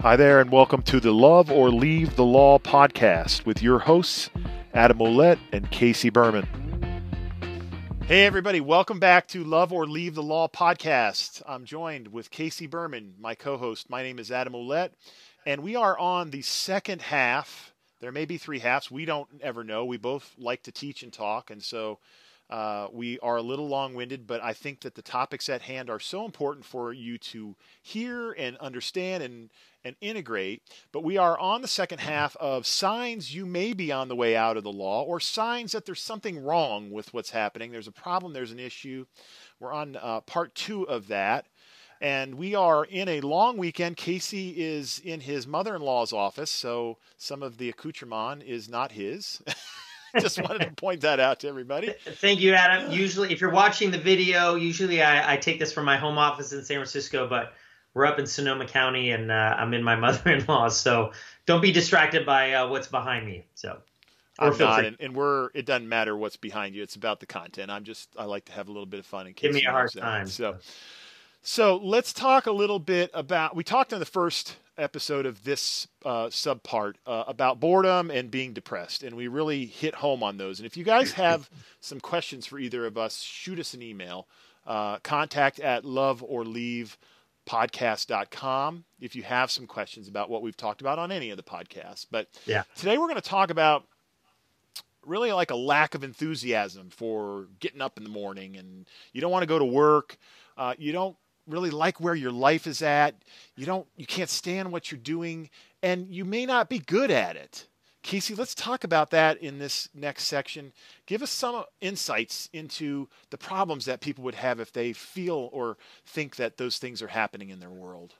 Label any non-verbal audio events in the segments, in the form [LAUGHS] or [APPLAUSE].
Hi there, and welcome to the Love or Leave the Law podcast with your hosts, Adam Olette and Casey Berman. Hey, everybody, welcome back to Love or Leave the Law podcast. I'm joined with Casey Berman, my co host. My name is Adam Olette, and we are on the second half. There may be three halves. We don't ever know. We both like to teach and talk, and so uh, we are a little long winded, but I think that the topics at hand are so important for you to hear and understand and, and integrate. But we are on the second half of signs you may be on the way out of the law or signs that there's something wrong with what's happening. There's a problem, there's an issue. We're on uh, part two of that. And we are in a long weekend. Casey is in his mother in law's office, so some of the accoutrement is not his. [LAUGHS] [LAUGHS] Just wanted to point that out to everybody. Thank you, Adam. Usually, if you're watching the video, usually I, I take this from my home office in San Francisco, but we're up in Sonoma County and uh, I'm in my [LAUGHS] mother-in-law's, so don't be distracted by uh, what's behind me. So. I'm not, and, and, we're. It doesn't matter what's behind you. It's about the content. I'm just. I like to have a little bit of fun. In case Give me a hard time. So, so let's talk a little bit about. We talked in the first episode of this uh, subpart uh, about boredom and being depressed, and we really hit home on those. And if you guys have [LAUGHS] some questions for either of us, shoot us an email. Uh, contact at love or leave podcast.com if you have some questions about what we've talked about on any of the podcasts. But yeah. today we're going to talk about really like a lack of enthusiasm for getting up in the morning and you don't want to go to work. Uh, you don't really like where your life is at. You don't you can't stand what you're doing and you may not be good at it. Casey, let's talk about that in this next section. Give us some insights into the problems that people would have if they feel or think that those things are happening in their world.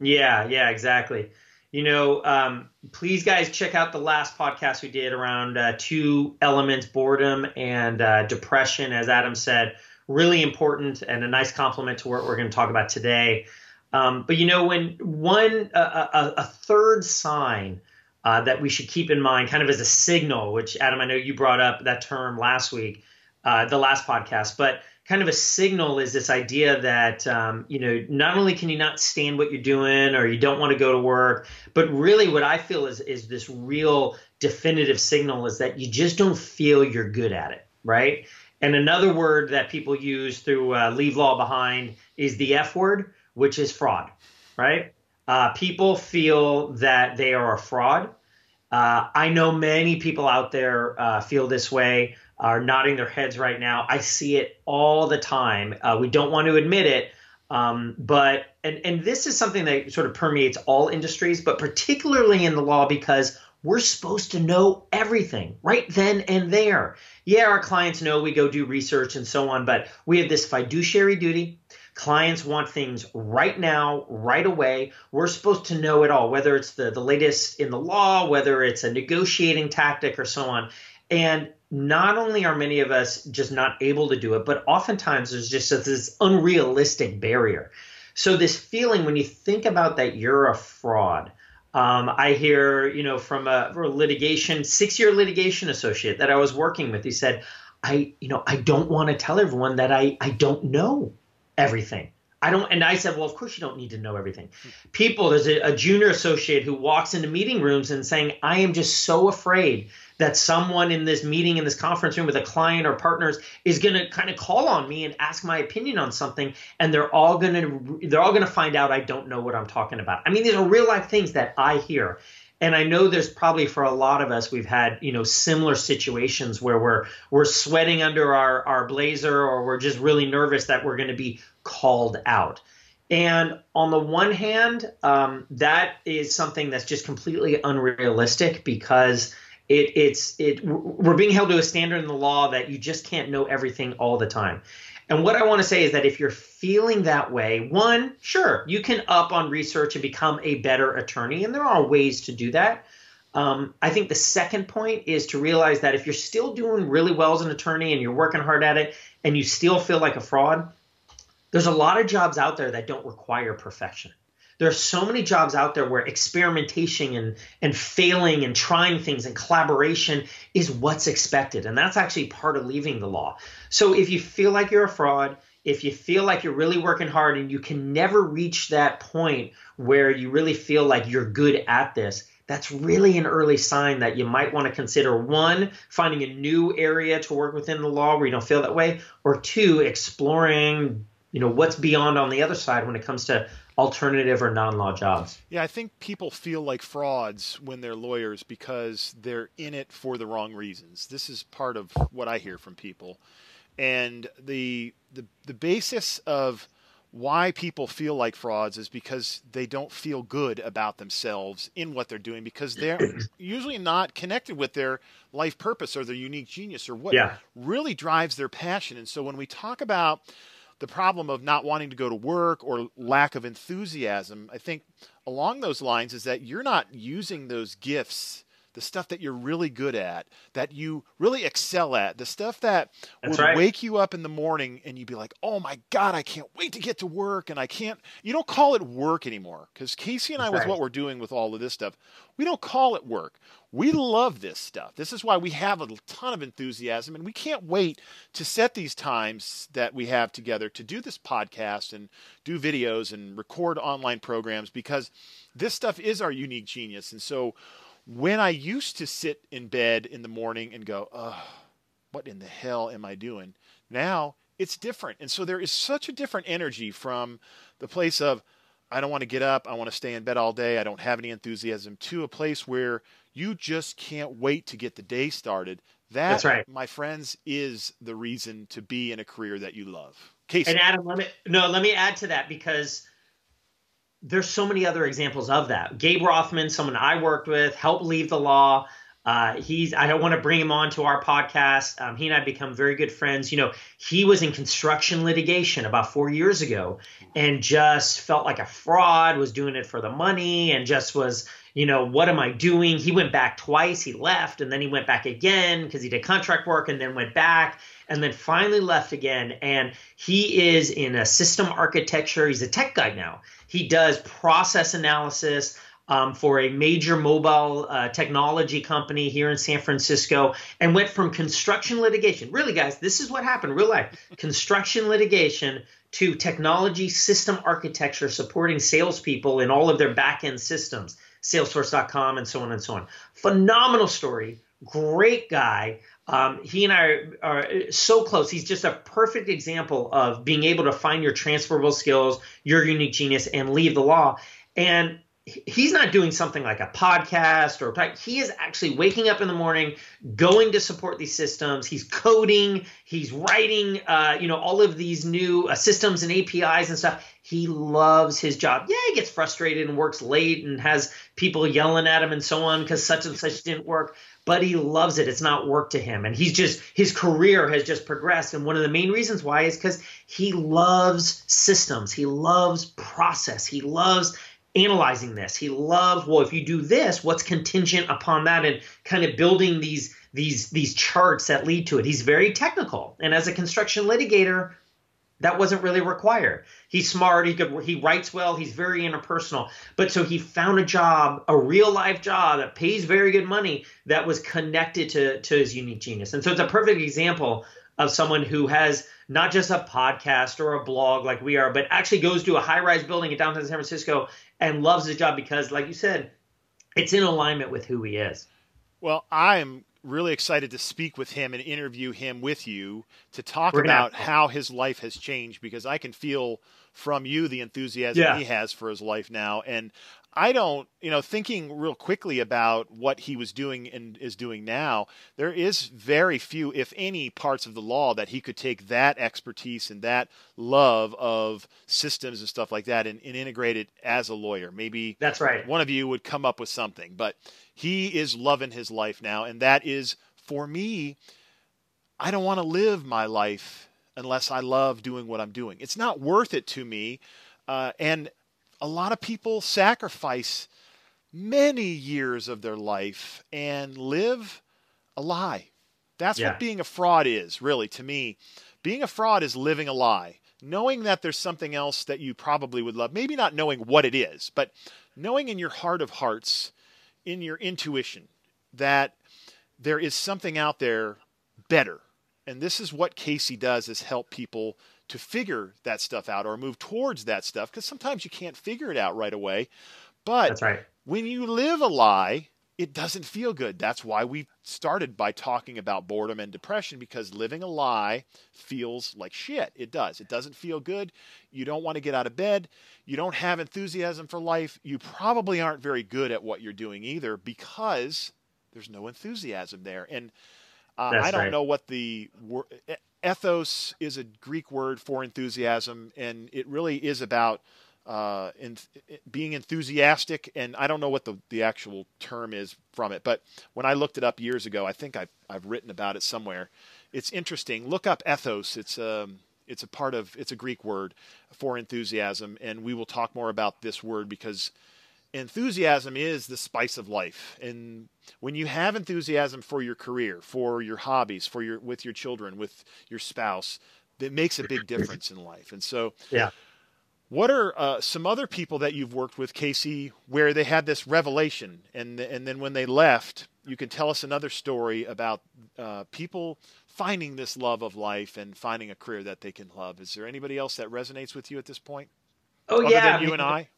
Yeah, yeah, exactly. You know, um, please, guys, check out the last podcast we did around uh, two elements boredom and uh, depression, as Adam said really important and a nice complement to what we're going to talk about today. Um, but you know, when one a, a, a third sign uh, that we should keep in mind, kind of as a signal, which Adam, I know you brought up that term last week, uh, the last podcast, but kind of a signal is this idea that um, you know not only can you not stand what you're doing or you don't want to go to work, but really what I feel is is this real definitive signal is that you just don't feel you're good at it, right? And another word that people use through uh, leave law behind is the F word, which is fraud, right? Uh, people feel that they are a fraud. Uh, I know many people out there uh, feel this way, are nodding their heads right now. I see it all the time. Uh, we don't want to admit it, um, but and and this is something that sort of permeates all industries, but particularly in the law because we're supposed to know everything right then and there. Yeah, our clients know we go do research and so on, but we have this fiduciary duty. Clients want things right now, right away. We're supposed to know it all, whether it's the, the latest in the law, whether it's a negotiating tactic or so on. And not only are many of us just not able to do it, but oftentimes there's just this unrealistic barrier. So, this feeling when you think about that you're a fraud, um, I hear, you know, from a, from a litigation, six-year litigation associate that I was working with. He said, "I, you know, I don't want to tell everyone that I, I don't know everything. I don't." And I said, "Well, of course you don't need to know everything." Hmm. People, there's a, a junior associate who walks into meeting rooms and saying, "I am just so afraid that someone in this meeting in this conference room with a client or partners is going to kind of call on me and ask my opinion on something and they're all going to they're all going to find out I don't know what I'm talking about. I mean these are real life things that I hear. And I know there's probably for a lot of us we've had, you know, similar situations where we're we're sweating under our our blazer or we're just really nervous that we're going to be called out. And on the one hand, um, that is something that's just completely unrealistic because it, it's it we're being held to a standard in the law that you just can't know everything all the time. And what I want to say is that if you're feeling that way, one, sure, you can up on research and become a better attorney, and there are ways to do that. Um, I think the second point is to realize that if you're still doing really well as an attorney and you're working hard at it and you still feel like a fraud, there's a lot of jobs out there that don't require perfection there are so many jobs out there where experimentation and, and failing and trying things and collaboration is what's expected. And that's actually part of leaving the law. So if you feel like you're a fraud, if you feel like you're really working hard and you can never reach that point where you really feel like you're good at this, that's really an early sign that you might want to consider one, finding a new area to work within the law where you don't feel that way, or two, exploring, you know, what's beyond on the other side when it comes to alternative or non-law jobs. Yeah, I think people feel like frauds when they're lawyers because they're in it for the wrong reasons. This is part of what I hear from people. And the the the basis of why people feel like frauds is because they don't feel good about themselves in what they're doing because they're [CLEARS THROAT] usually not connected with their life purpose or their unique genius or what yeah. really drives their passion. And so when we talk about the problem of not wanting to go to work or lack of enthusiasm, I think along those lines is that you're not using those gifts the stuff that you're really good at, that you really excel at, the stuff that That's would right. wake you up in the morning and you'd be like, "Oh my god, I can't wait to get to work." And I can't you don't call it work anymore cuz Casey and I with Right. what we're doing with all of this stuff, we don't call it work. We love this stuff. This is why we have a ton of enthusiasm and we can't wait to set these times that we have together to do this podcast and do videos and record online programs because this stuff is our unique genius. And so when I used to sit in bed in the morning and go, oh, what in the hell am I doing? Now it's different. And so there is such a different energy from the place of, I don't want to get up, I want to stay in bed all day, I don't have any enthusiasm, to a place where you just can't wait to get the day started. That, That's right. my friends, is the reason to be in a career that you love. Casey. And Adam, let me no, let me add to that because there's so many other examples of that. Gabe Rothman, someone I worked with, helped leave the law. Uh, he's I don't want to bring him on to our podcast. Um, he and I become very good friends. You know, he was in construction litigation about four years ago and just felt like a fraud, was doing it for the money, and just was, you know, what am I doing? He went back twice. He left, and then he went back again because he did contract work, and then went back, and then finally left again. And he is in a system architecture. He's a tech guy now. He does process analysis um, for a major mobile uh, technology company here in San Francisco and went from construction litigation. Really, guys, this is what happened real life [LAUGHS] construction litigation to technology system architecture supporting salespeople in all of their back end systems, Salesforce.com, and so on and so on. Phenomenal story. Great guy. Um, he and I are, are so close. He's just a perfect example of being able to find your transferable skills, your unique genius, and leave the law. And he's not doing something like a podcast or he is actually waking up in the morning going to support these systems. He's coding. He's writing uh, you know all of these new uh, systems and APIs and stuff. He loves his job. Yeah he gets frustrated and works late and has people yelling at him and so on because such and such didn't work but he loves it. It's not work to him. And he's just his career has just progressed. And one of the main reasons why is because he loves systems. He loves process. He loves analyzing this. He loves, well, if you do this, what's contingent upon that and kind of building these these these charts that lead to it. He's very technical. And as a construction litigator, that wasn't really required. He's smart, he could he writes well, he's very interpersonal. But so he found a job, a real life job that pays very good money that was connected to to his unique genius. And so it's a perfect example of someone who has not just a podcast or a blog like we are, but actually goes to a high rise building in downtown San Francisco and loves his job because, like you said, it's in alignment with who he is. Well, I'm really excited to speak with him and interview him with you to talk about have- how his life has changed because I can feel from you the enthusiasm Yeah. he has for his life now. And I don't, you know, thinking real quickly about what he was doing and is doing now, there is very few, if any, parts of the law that he could take that expertise and that love of systems and stuff like that and, and integrate it as a lawyer. Maybe That's right. one of you would come up with something, but he is loving his life now. And that is, for me, I don't want to live my life unless I love doing what I'm doing. It's not worth it to me. Uh, and a lot of people sacrifice many years of their life and live a lie. That's Yeah. what being a fraud is, really, to me. Being a fraud is living a lie. Knowing that there's something else that you probably would love, maybe not knowing what it is, but knowing in your heart of hearts, in your intuition, that there is something out there better. And this is what Casey does is help people to figure that stuff out or move towards that stuff because sometimes you can't figure it out right away. But right. when you live a lie, it doesn't feel good. That's why we started by talking about boredom and depression because living a lie feels like shit. It does. It doesn't feel good. You don't want to get out of bed. You don't have enthusiasm for life. You probably aren't very good at what you're doing either because there's no enthusiasm there. And uh, I don't right. know what the wor- ethos is a Greek word for enthusiasm, and it really is about uh, in, being enthusiastic. And I don't know what the, the actual term is from it, but when I looked it up years ago, I think I've, I've written about it somewhere. It's interesting. Look up ethos. It's um, it's a part of it's a Greek word for enthusiasm, and we will talk more about this word because enthusiasm is the spice of life. And when you have enthusiasm for your career for your hobbies for your with your children with your spouse it makes a big difference in life. And so Yeah. what are uh, some other people that you've worked with casey where they had this revelation and and then when they left you can tell us another story about uh, people finding this love of life and finding a career that they can love. Is there anybody else that resonates with you at this point Oh other yeah. than I you mean, and i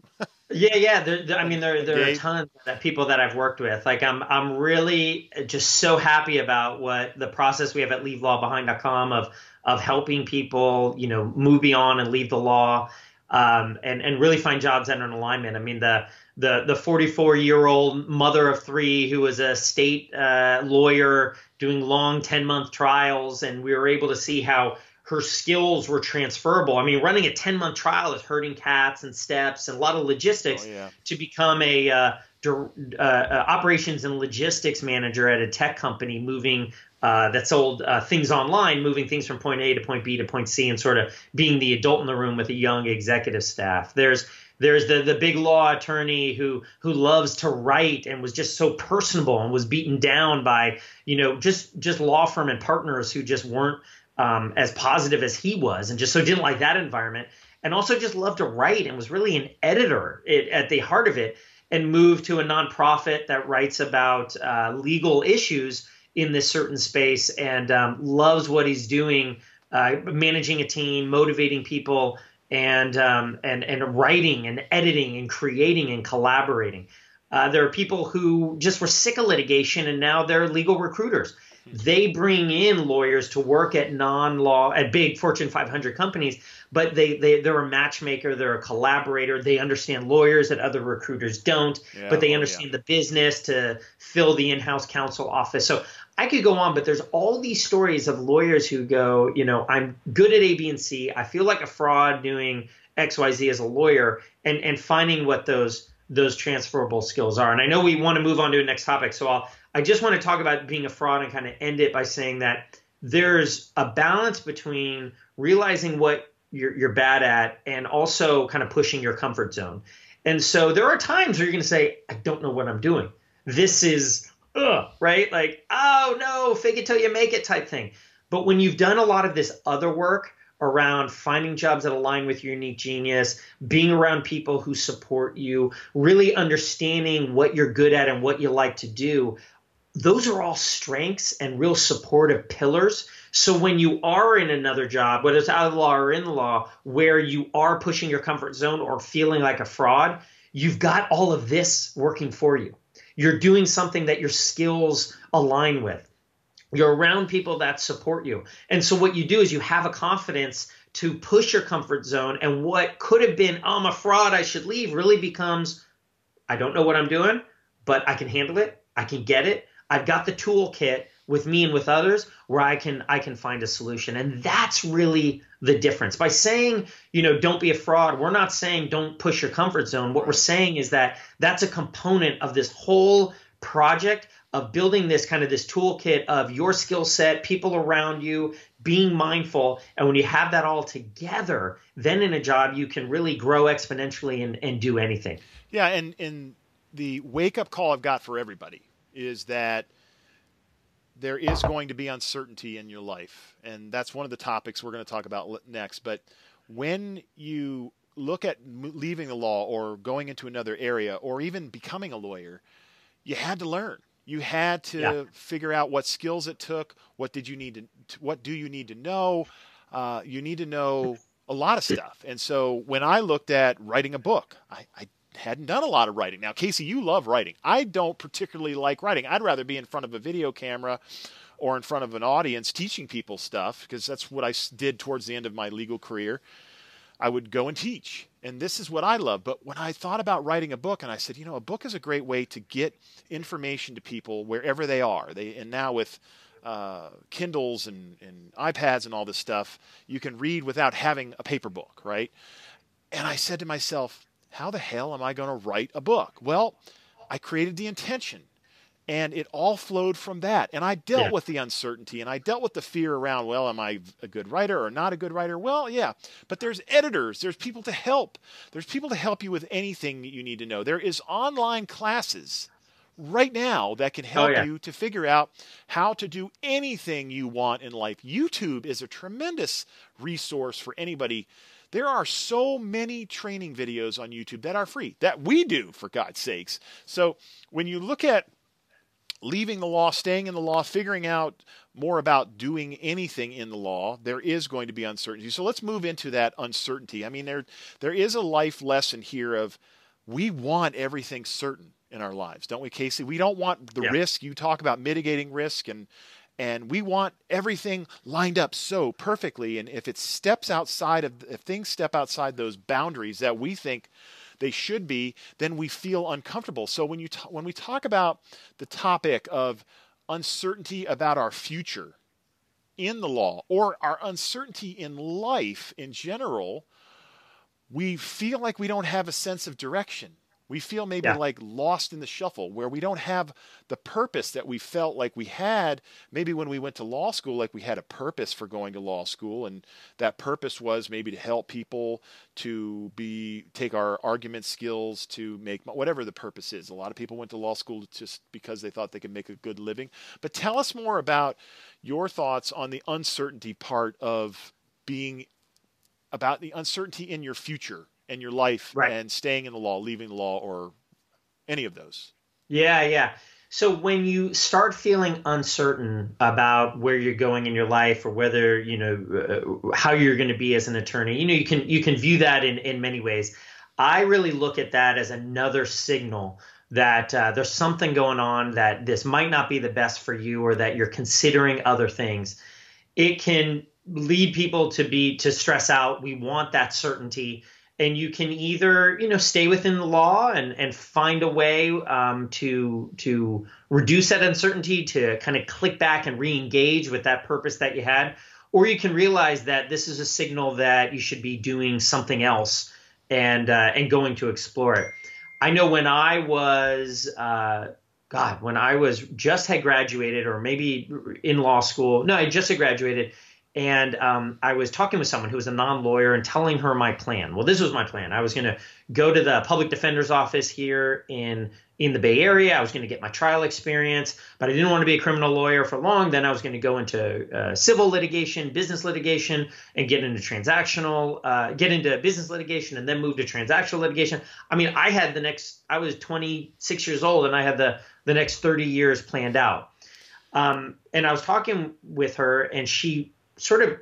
Yeah, yeah. There, there- I mean, there there are tons of people that I've worked with. Like, I'm I'm really just so happy about what the process we have at LeaveLawBehind.com of of helping people, you know, move beyond and leave the law, um, and and really find jobs that are in alignment. I mean, the the the 44 year old mother of three who was a state uh, lawyer doing long 10 month trials, and we were able to see how her skills were transferable. I mean, running a 10 month trial is herding cats and steps and a lot of logistics oh, yeah. to become a uh, uh, uh, operations and logistics manager at a tech company, moving uh, that sold uh, things online, moving things from point A to point B to point C, and sort of being the adult in the room with a young executive staff. There's there's the the big law attorney who who loves to write and was just so personable and was beaten down by you know just just law firm and partners who just weren't um, as positive as he was and just so didn't like that environment and also just loved to write and was really an editor it, at the heart of it and moved to a nonprofit that writes about uh, legal issues in this certain space and um, loves what he's doing uh, managing a team motivating people and um, and and writing and editing and creating and collaborating. Uh, there are people who just were sick of litigation and now they're legal recruiters they bring in lawyers to work at non-law at big fortune 500 companies but they, they they're a matchmaker they're a collaborator they understand lawyers that other recruiters don't Yeah, but they oh, understand the business to fill the in-house counsel office. So i could go on but there's all these stories of lawyers who go you know i'm good at a b and c. I feel like a fraud doing xyz as a lawyer and and finding what those those transferable skills are. And i know we want to move on to the next topic so i'll I just want to talk about being a fraud and kind of end it by saying that there's a balance between realizing what you're, you're bad at and also kind of pushing your comfort zone. And so there are times where you're going to say, I don't know what I'm doing. This is, ugh, right? Like, oh no, fake it till you make it type thing. But when you've done a lot of this other work, around finding jobs that align with your unique genius, being around people who support you, really understanding what you're good at and what you like to do. Those are all strengths and real supportive pillars. So when you are in another job, whether it's out of law or in law, where you are pushing your comfort zone or feeling like a fraud, you've got all of this working for you. You're doing something that your skills align with you're around people that support you. And so what you do is you have a confidence to push your comfort zone. And what could have been, oh, I'm a fraud, I should leave, really becomes, I don't know what I'm doing, but I can handle it. I can get it. I've got the toolkit with me and with others where I can I can find a solution. And that's really the difference. By saying, you know, don't be a fraud, we're not saying don't push your comfort zone. What we're saying is that that's a component of this whole project of building this kind of this toolkit of your skill set, people around you, being mindful. And when you have that all together, then in a job you can really grow exponentially and, and do anything. Yeah, and and the wake up call I've got for everybody is that there is going to be uncertainty in your life, and that's one of the topics we're going to talk about next. But when you look at leaving the law or going into another area or even becoming a lawyer, you had to learn. You had to Yeah. figure out what skills it took. What did you need to? What do you need to know? uh, you need to know a lot of stuff. And so when I looked at writing a book, I, I hadn't done a lot of writing. Now, Casey, you love writing. I don't particularly like writing. I'd rather be in front of a video camera or in front of an audience teaching people stuff because that's what I did towards the end of my legal career. I would go and teach. And this is what I love. But when I thought about writing a book, and I said, you know, a book is a great way to get information to people wherever they are. They and now with uh, Kindles and, and iPads and all this stuff, you can read without having a paper book, right? And I said to myself, how the hell am I going to write a book? Well, I created the intention and it all flowed from that. And I dealt yeah. with the uncertainty and I dealt with the fear around, well, am I a good writer or not a good writer? Well, yeah, but there's editors, there's people to help. There's people to help you with anything that you need to know. There is online classes right now that can oh, help oh, yeah. you to figure out how to do anything you want in life. YouTube is a tremendous resource for anybody. There are so many training videos on YouTube that are free that we do, for God's sakes. So when you look at leaving the law, staying in the law, figuring out more about doing anything in the law, there is going to be uncertainty. So let's move into that uncertainty. I mean, there there is a life lesson here of we want everything certain in our lives, don't we, Casey? We don't want the yeah. risk. You talk about mitigating risk and and we want everything lined up so perfectly. And if it steps outside of if things step outside those boundaries that we think they should be, then we feel uncomfortable. So when you t- when we talk about the topic of uncertainty about our future in the law or our uncertainty in life in general, we feel like we don't have a sense of direction. We feel maybe yeah. like lost in the shuffle where we don't have the purpose that we felt like we had maybe when we went to law school, like we had a purpose for going to law school. And that purpose was maybe to help people to be, take our argument skills to make whatever the purpose is. A lot of people went to law school just because they thought they could make a good living. But tell us more about your thoughts on the uncertainty part of being about the uncertainty in your future and your life right. and staying in the law, leaving the law, or any of those? Yeah, yeah. So when you start feeling uncertain about where you're going in your life or whether you know uh, how you're going to be as an attorney, you know you can you can view that in in many ways. I really look at that as another signal that uh, there's something going on that this might not be the best for you or that you're considering other things. It can lead people to be to stress out. We want that certainty and you can either you know stay within the law and and find a way um, to to reduce that uncertainty to kind of click back and re-engage with that purpose that you had or you can realize that this is a signal that you should be doing something else and uh, and going to explore it. I know when i was uh, god when i was just had graduated or maybe in law school no i just had graduated and um, I was talking with someone who was a non-lawyer and telling her my plan. Well, this was my plan. I was going to go to the public defender's office here in in the Bay Area. I was going to get my trial experience, but I didn't want to be a criminal lawyer for long. Then I was going to go into uh, civil litigation, business litigation, and get into transactional, uh, get into business litigation, and then move to transactional litigation. I mean, I had the next. I was 26 years old, and I had the the next 30 years planned out. Um, and I was talking with her, and she sort of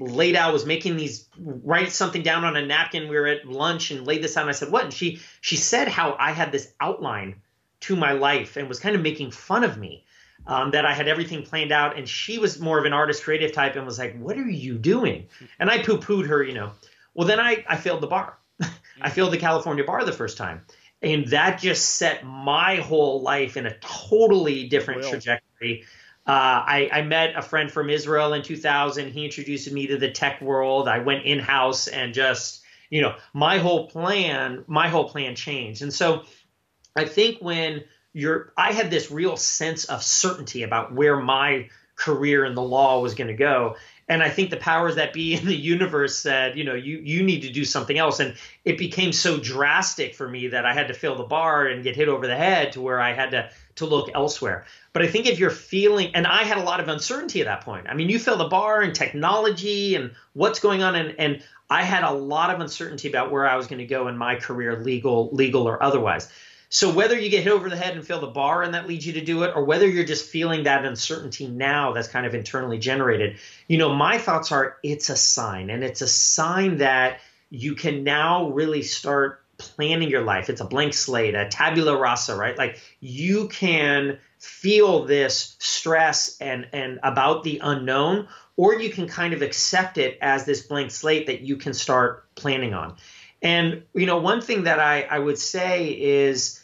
laid out was making these write something down on a napkin. We were at lunch and laid this out. And i said what? And she she said how i had this outline to my life and was kind of making fun of me um, that i had everything planned out. And she was more of an artist creative type and was like what are you doing? And i poo-pooed her you know. Well then i i failed the bar. [LAUGHS] I failed the california bar the first time. And that just set my whole life in a totally different trajectory uh, I, I, met a friend from Israel in 2000. He introduced me to the tech world. I went in house and just, you know, my whole plan, my whole plan changed. And so I think when you're, I had this real sense of certainty about where my career in the law was going to go. And I think the powers that be [LAUGHS] in the universe said, you know, you you need to do something else. And it became so drastic for me that I had to fill the bar and get hit over the head to where I had to to look elsewhere. But I think if you're feeling, and I had a lot of uncertainty at that point. I mean, you fill the bar and technology and what's going on, and and I had a lot of uncertainty about where I was going to go in my career, legal, legal or otherwise. So whether you get hit over the head and feel the bar and that leads you to do it, or whether you're just feeling that uncertainty now that's kind of internally generated, you know, my thoughts are it's a sign, and it's a sign that you can now really start planning your life. It's a blank slate, a tabula rasa, right? Like you can feel this stress and and about the unknown or you can kind of accept it as this blank slate that you can start planning on. And you know, one thing that I, I would say is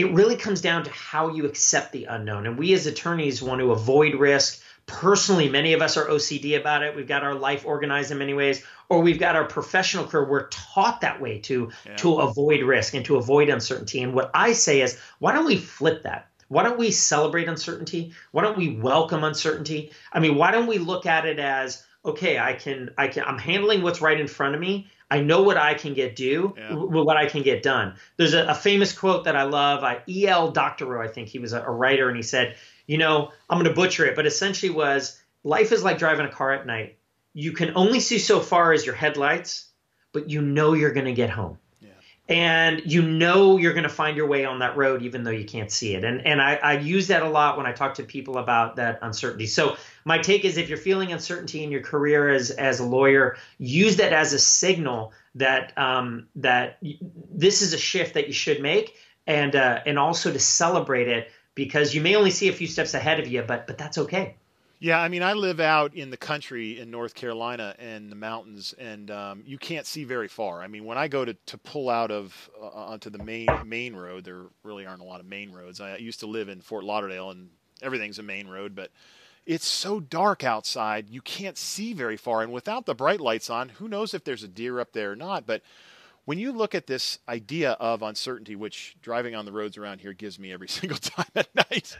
it really comes down to how you accept the unknown. And we as attorneys want to avoid risk. Personally, many of us are OCD about it. We've got our life organized in many ways, or we've got our professional career. We're taught that way to yeah. to avoid risk and to avoid uncertainty. And what I say is, why don't we flip that? Why don't we celebrate uncertainty? Why don't we welcome uncertainty? I mean, why don't we look at it as okay, I can, I can, I'm handling what's right in front of me. I know what I can get do, yeah. what I can get done. There's a, a famous quote that I love. I, E.L. Doctorow, I think he was a, a writer, and he said, you know, I'm going to butcher it, but essentially was life is like driving a car at night. You can only see so far as your headlights, but you know you're going to get home and you know you're going to find your way on that road even though you can't see it. And and I, I, use that a lot when i talk to people about that uncertainty. So my take is if you're feeling uncertainty in your career as as a lawyer use that as a signal that um, that this is a shift that you should make and uh, and also to celebrate it because you may only see a few steps ahead of you but but that's okay yeah, I mean, I live out in the country in North Carolina and the mountains, and um, you can't see very far. I mean, when I go to, to pull out of uh, onto the main main road, there really aren't a lot of main roads. I used to live in Fort Lauderdale, and everything's a main road, but it's so dark outside, you can't see very far. And without the bright lights on, who knows if there's a deer up there or not? But when you look at this idea of uncertainty, which driving on the roads around here gives me every [LAUGHS] single time at night,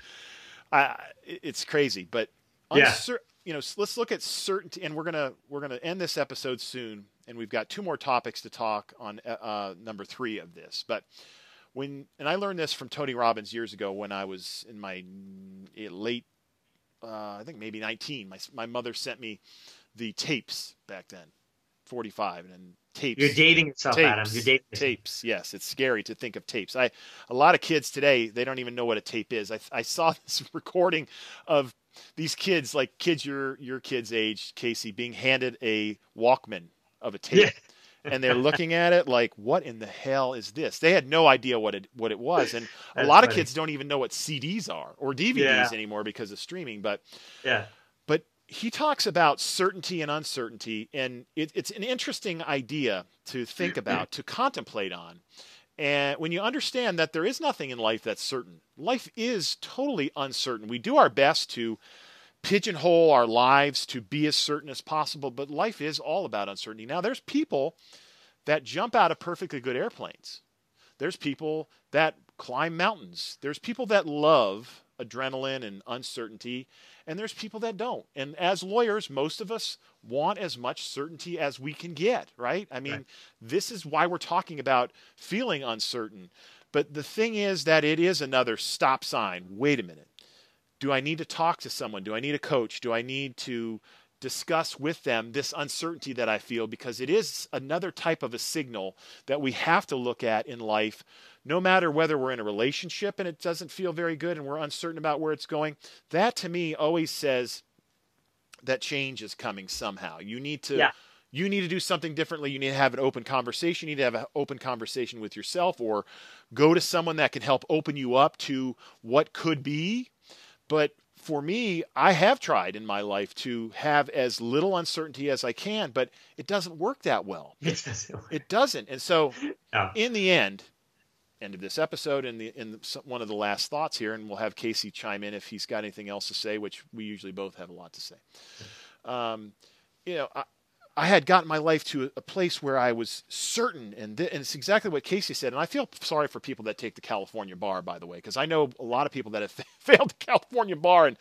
I, it's crazy. But yeah. Uncer- you know, let's look at certainty, and we're gonna we're gonna end this episode soon, and we've got two more topics to talk on uh, uh, number three of this. But when and I learned this from Tony Robbins years ago when I was in my late, uh, I think maybe 19. My my mother sent me the tapes back then, 45, and tapes. You're dating yourself, tapes, Adam. You're dating yourself. tapes. Yes, it's scary to think of tapes. I a lot of kids today they don't even know what a tape is. I I saw [LAUGHS] this recording of these kids, like kids your your kids' age, Casey, being handed a Walkman of a tape. Yeah. and they're looking at it like, "What in the hell is this?" They had no idea what it what it was, and [LAUGHS] a lot funny. of kids don't even know what CDs are or DVDs yeah. anymore because of streaming. But yeah, but he talks about certainty and uncertainty, and it, it's an interesting idea to think [CLEARS THROAT] about, to contemplate on. And when you understand that there is nothing in life that's certain, life is totally uncertain. We do our best to pigeonhole our lives to be as certain as possible, but life is all about uncertainty. Now, there's people that jump out of perfectly good airplanes. There's people that climb mountains. There's people that love adrenaline and uncertainty, and there's people that don't. And as lawyers, most of us want as much certainty as we can get, right? I mean, right. this is why we're talking about feeling uncertain. But the thing is that it is another stop sign. Wait a minute. Do I need to talk to someone? Do I need a coach? Do I need to discuss with them this uncertainty that I feel? Because it is another type of a signal that we have to look at in life no matter whether we're in a relationship and it doesn't feel very good and we're uncertain about where it's going, that to me always says that change is coming somehow. You need to yeah. you need to do something differently. You need to have an open conversation. You need to have an open conversation with yourself or go to someone that can help open you up to what could be. But for me, I have tried in my life to have as little uncertainty as I can, but it doesn't work that well. [LAUGHS] It doesn't. It doesn't. And so, [LAUGHS] in the end, end of this episode and the in the, one of the last thoughts here, and we'll have Casey chime in if he's got anything else to say, which we usually both have a lot to say. Um, you know, I, I, had gotten my life to a, place where I was certain, and, th- and it's exactly what Casey said. And I feel sorry for people that take the California bar, by the way, because I know a lot of people that have [LAUGHS] failed the California bar, and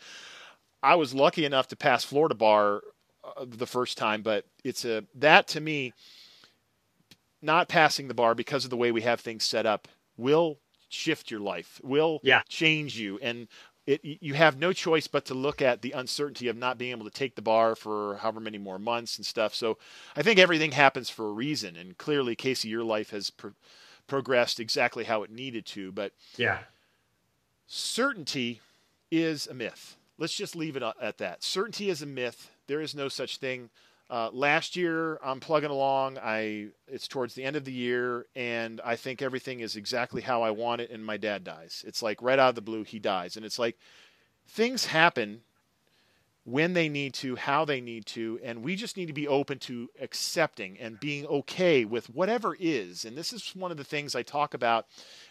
I was lucky enough to pass Florida bar uh, the first time, but it's a that to me not passing the bar because of the way we have things set up will shift your life, will yeah. change you. And it, you have no choice but to look at the uncertainty of not being able to take the bar for however many more months and stuff. So I think everything happens for a reason. And clearly, Casey, your life has progressed exactly how it needed to. But yeah, certainty is a myth. Let's just leave it uh, at that. Certainty is a myth. There is no such thing. Uh, last year, I'm plugging along. I it's towards the end of the year, and I think everything is exactly how I want it. And my dad dies. It's like right out of the blue, he dies, and it's like things happen when they need to, how they need to, and we just need to be open to accepting and being okay with whatever is. And this is one of the things I talk about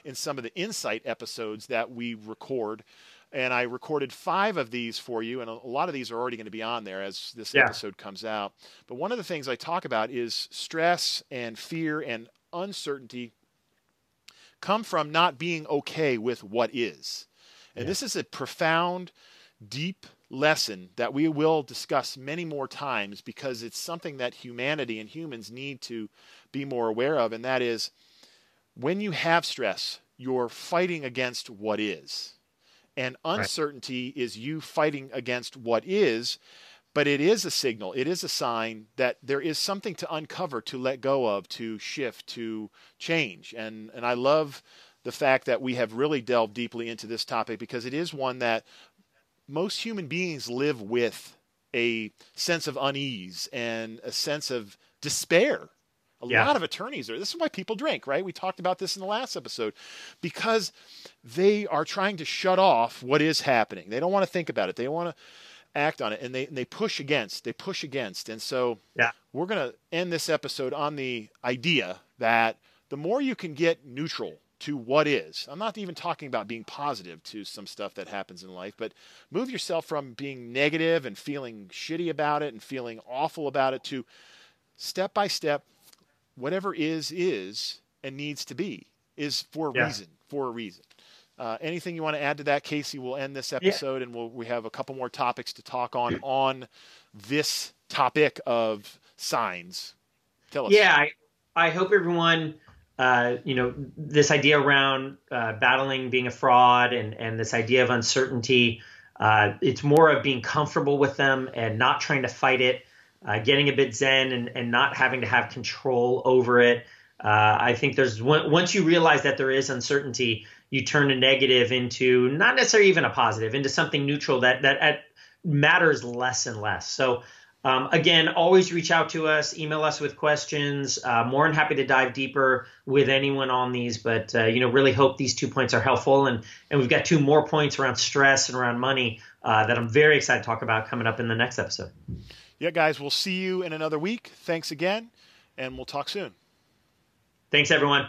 in some of the insight episodes that we record. And I recorded five of these for you, and a lot of these are already going to be on there as this yeah. episode comes out. But one of the things I talk about is stress and fear and uncertainty come from not being okay with what is. And yeah. this is a profound, deep lesson that we will discuss many more times because it's something that humanity and humans need to be more aware of. And that is when you have stress, you're fighting against what is. And uncertainty right. is you fighting against what is, but it is a signal, it is a sign that there is something to uncover, to let go of, to shift, to change. And, and I love the fact that we have really delved deeply into this topic because it is one that most human beings live with a sense of unease and a sense of despair. A yeah. lot of attorneys are. This is why people drink, right? We talked about this in the last episode because they are trying to shut off what is happening. They don't want to think about it. They want to act on it and they, and they push against. They push against. And so yeah. we're going to end this episode on the idea that the more you can get neutral to what is. I'm not even talking about being positive to some stuff that happens in life, but move yourself from being negative and feeling shitty about it and feeling awful about it to step by step, whatever is, is and needs to be, is for a yeah. reason, for a reason. Uh, anything you want to add to that, Casey? We'll end this episode, yeah. and we'll, we have a couple more topics to talk on [CLEARS THROAT] on this topic of signs. Tell us. Yeah, I, I hope everyone uh, you know, this idea around uh, battling being a fraud and, and this idea of uncertainty. Uh, it's more of being comfortable with them and not trying to fight it, uh, getting a bit zen and, and not having to have control over it. Uh, I think there's once you realize that there is uncertainty, you turn a negative into not necessarily even a positive, into something neutral that that matters less and less. So um, again, always reach out to us, email us with questions. Uh, more than happy to dive deeper with anyone on these, but uh, you know, really hope these two points are helpful. And and we've got two more points around stress and around money uh, that I'm very excited to talk about coming up in the next episode. Yeah, guys, we'll see you in another week. Thanks again, and we'll talk soon. Thanks, everyone.